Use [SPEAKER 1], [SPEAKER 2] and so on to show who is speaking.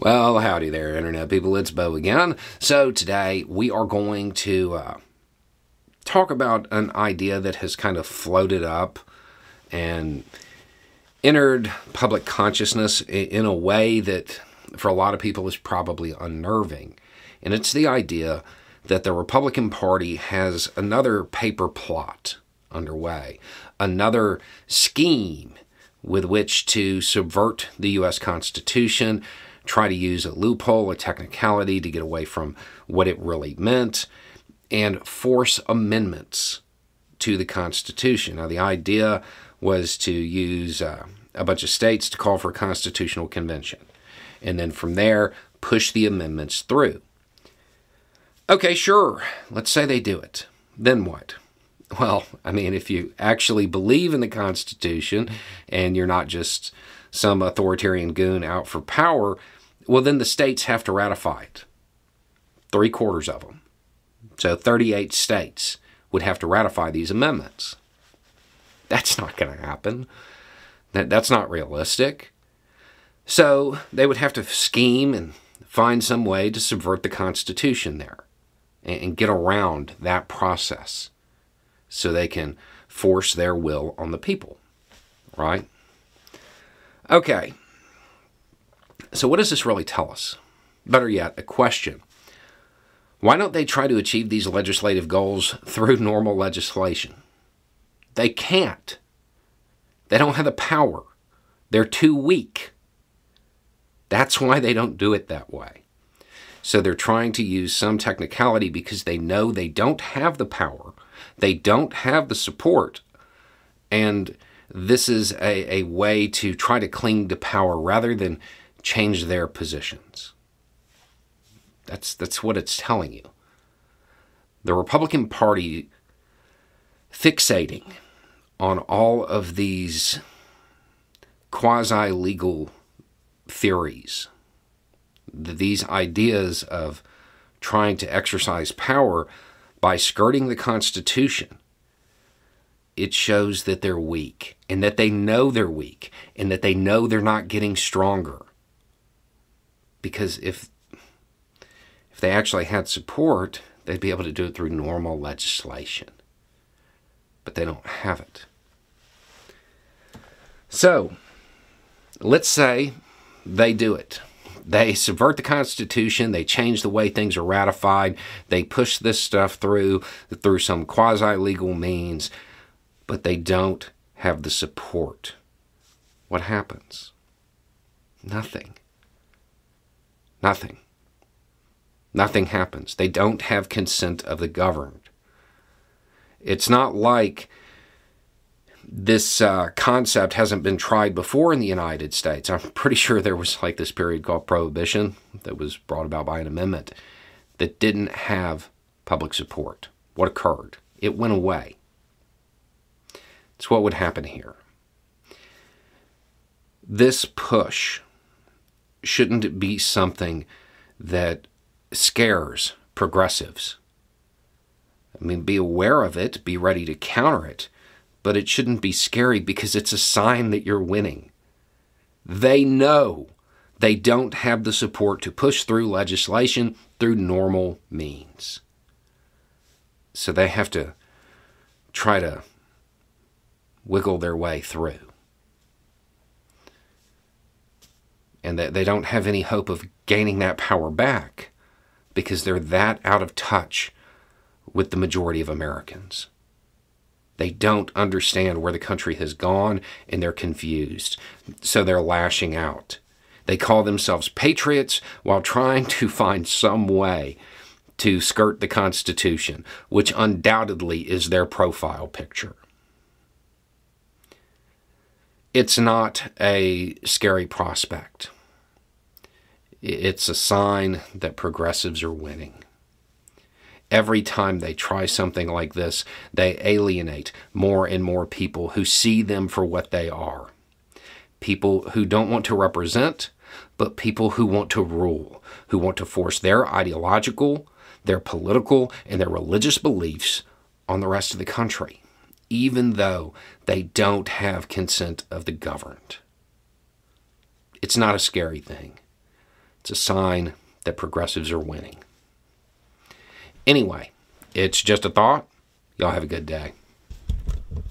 [SPEAKER 1] Well, howdy there, Internet people. It's Beau again. So, today we are going to uh, talk about an idea that has kind of floated up and entered public consciousness in a way that, for a lot of people, is probably unnerving. And it's the idea that the Republican Party has another paper plot underway, another scheme with which to subvert the U.S. Constitution try to use a loophole, a technicality to get away from what it really meant, and force amendments to the Constitution. Now, the idea was to use uh, a bunch of states to call for a constitutional convention, and then from there, push the amendments through. Okay, sure, let's say they do it. Then what? Well, I mean, if you actually believe in the Constitution and you're not just some authoritarian goon out for power, well, then the states have to ratify it. Three quarters of them. So 38 states would have to ratify these amendments. That's not going to happen. That, that's not realistic. So they would have to scheme and find some way to subvert the Constitution there and, and get around that process so they can force their will on the people. Right? Okay. So, what does this really tell us? Better yet, a question. Why don't they try to achieve these legislative goals through normal legislation? They can't. They don't have the power. They're too weak. That's why they don't do it that way. So they're trying to use some technicality because they know they don't have the power, they don't have the support, and this is a, a way to try to cling to power rather than change their positions. That's, that's what it's telling you. The Republican Party fixating on all of these quasi legal theories, these ideas of trying to exercise power by skirting the Constitution, it shows that they're weak and that they know they're weak and that they know they're not getting stronger because if if they actually had support, they'd be able to do it through normal legislation. But they don't have it. So, let's say they do it. They subvert the Constitution, they change the way things are ratified, they push this stuff through through some quasi legal means, but they don't have the support. What happens? Nothing. Nothing. Nothing happens. They don't have consent of the governed. It's not like this uh, concept hasn't been tried before in the United States. I'm pretty sure there was like this period called Prohibition that was brought about by an amendment that didn't have public support. What occurred? It went away. It's what would happen here. This push shouldn't be something that scares progressives? I mean, be aware of it, be ready to counter it, but it shouldn't be scary because it's a sign that you're winning. They know they don't have the support to push through legislation through normal means. So they have to try to wiggle their way through. and that they don't have any hope of gaining that power back because they're that out of touch with the majority of Americans. They don't understand where the country has gone and they're confused, so they're lashing out. They call themselves patriots while trying to find some way to skirt the Constitution, which undoubtedly is their profile picture. It's not a scary prospect. It's a sign that progressives are winning. Every time they try something like this, they alienate more and more people who see them for what they are. People who don't want to represent, but people who want to rule, who want to force their ideological, their political, and their religious beliefs on the rest of the country even though they don't have consent of the governed. It's not a scary thing. It's a sign that progressives are winning. Anyway, it's just a thought. Y'all have a good day.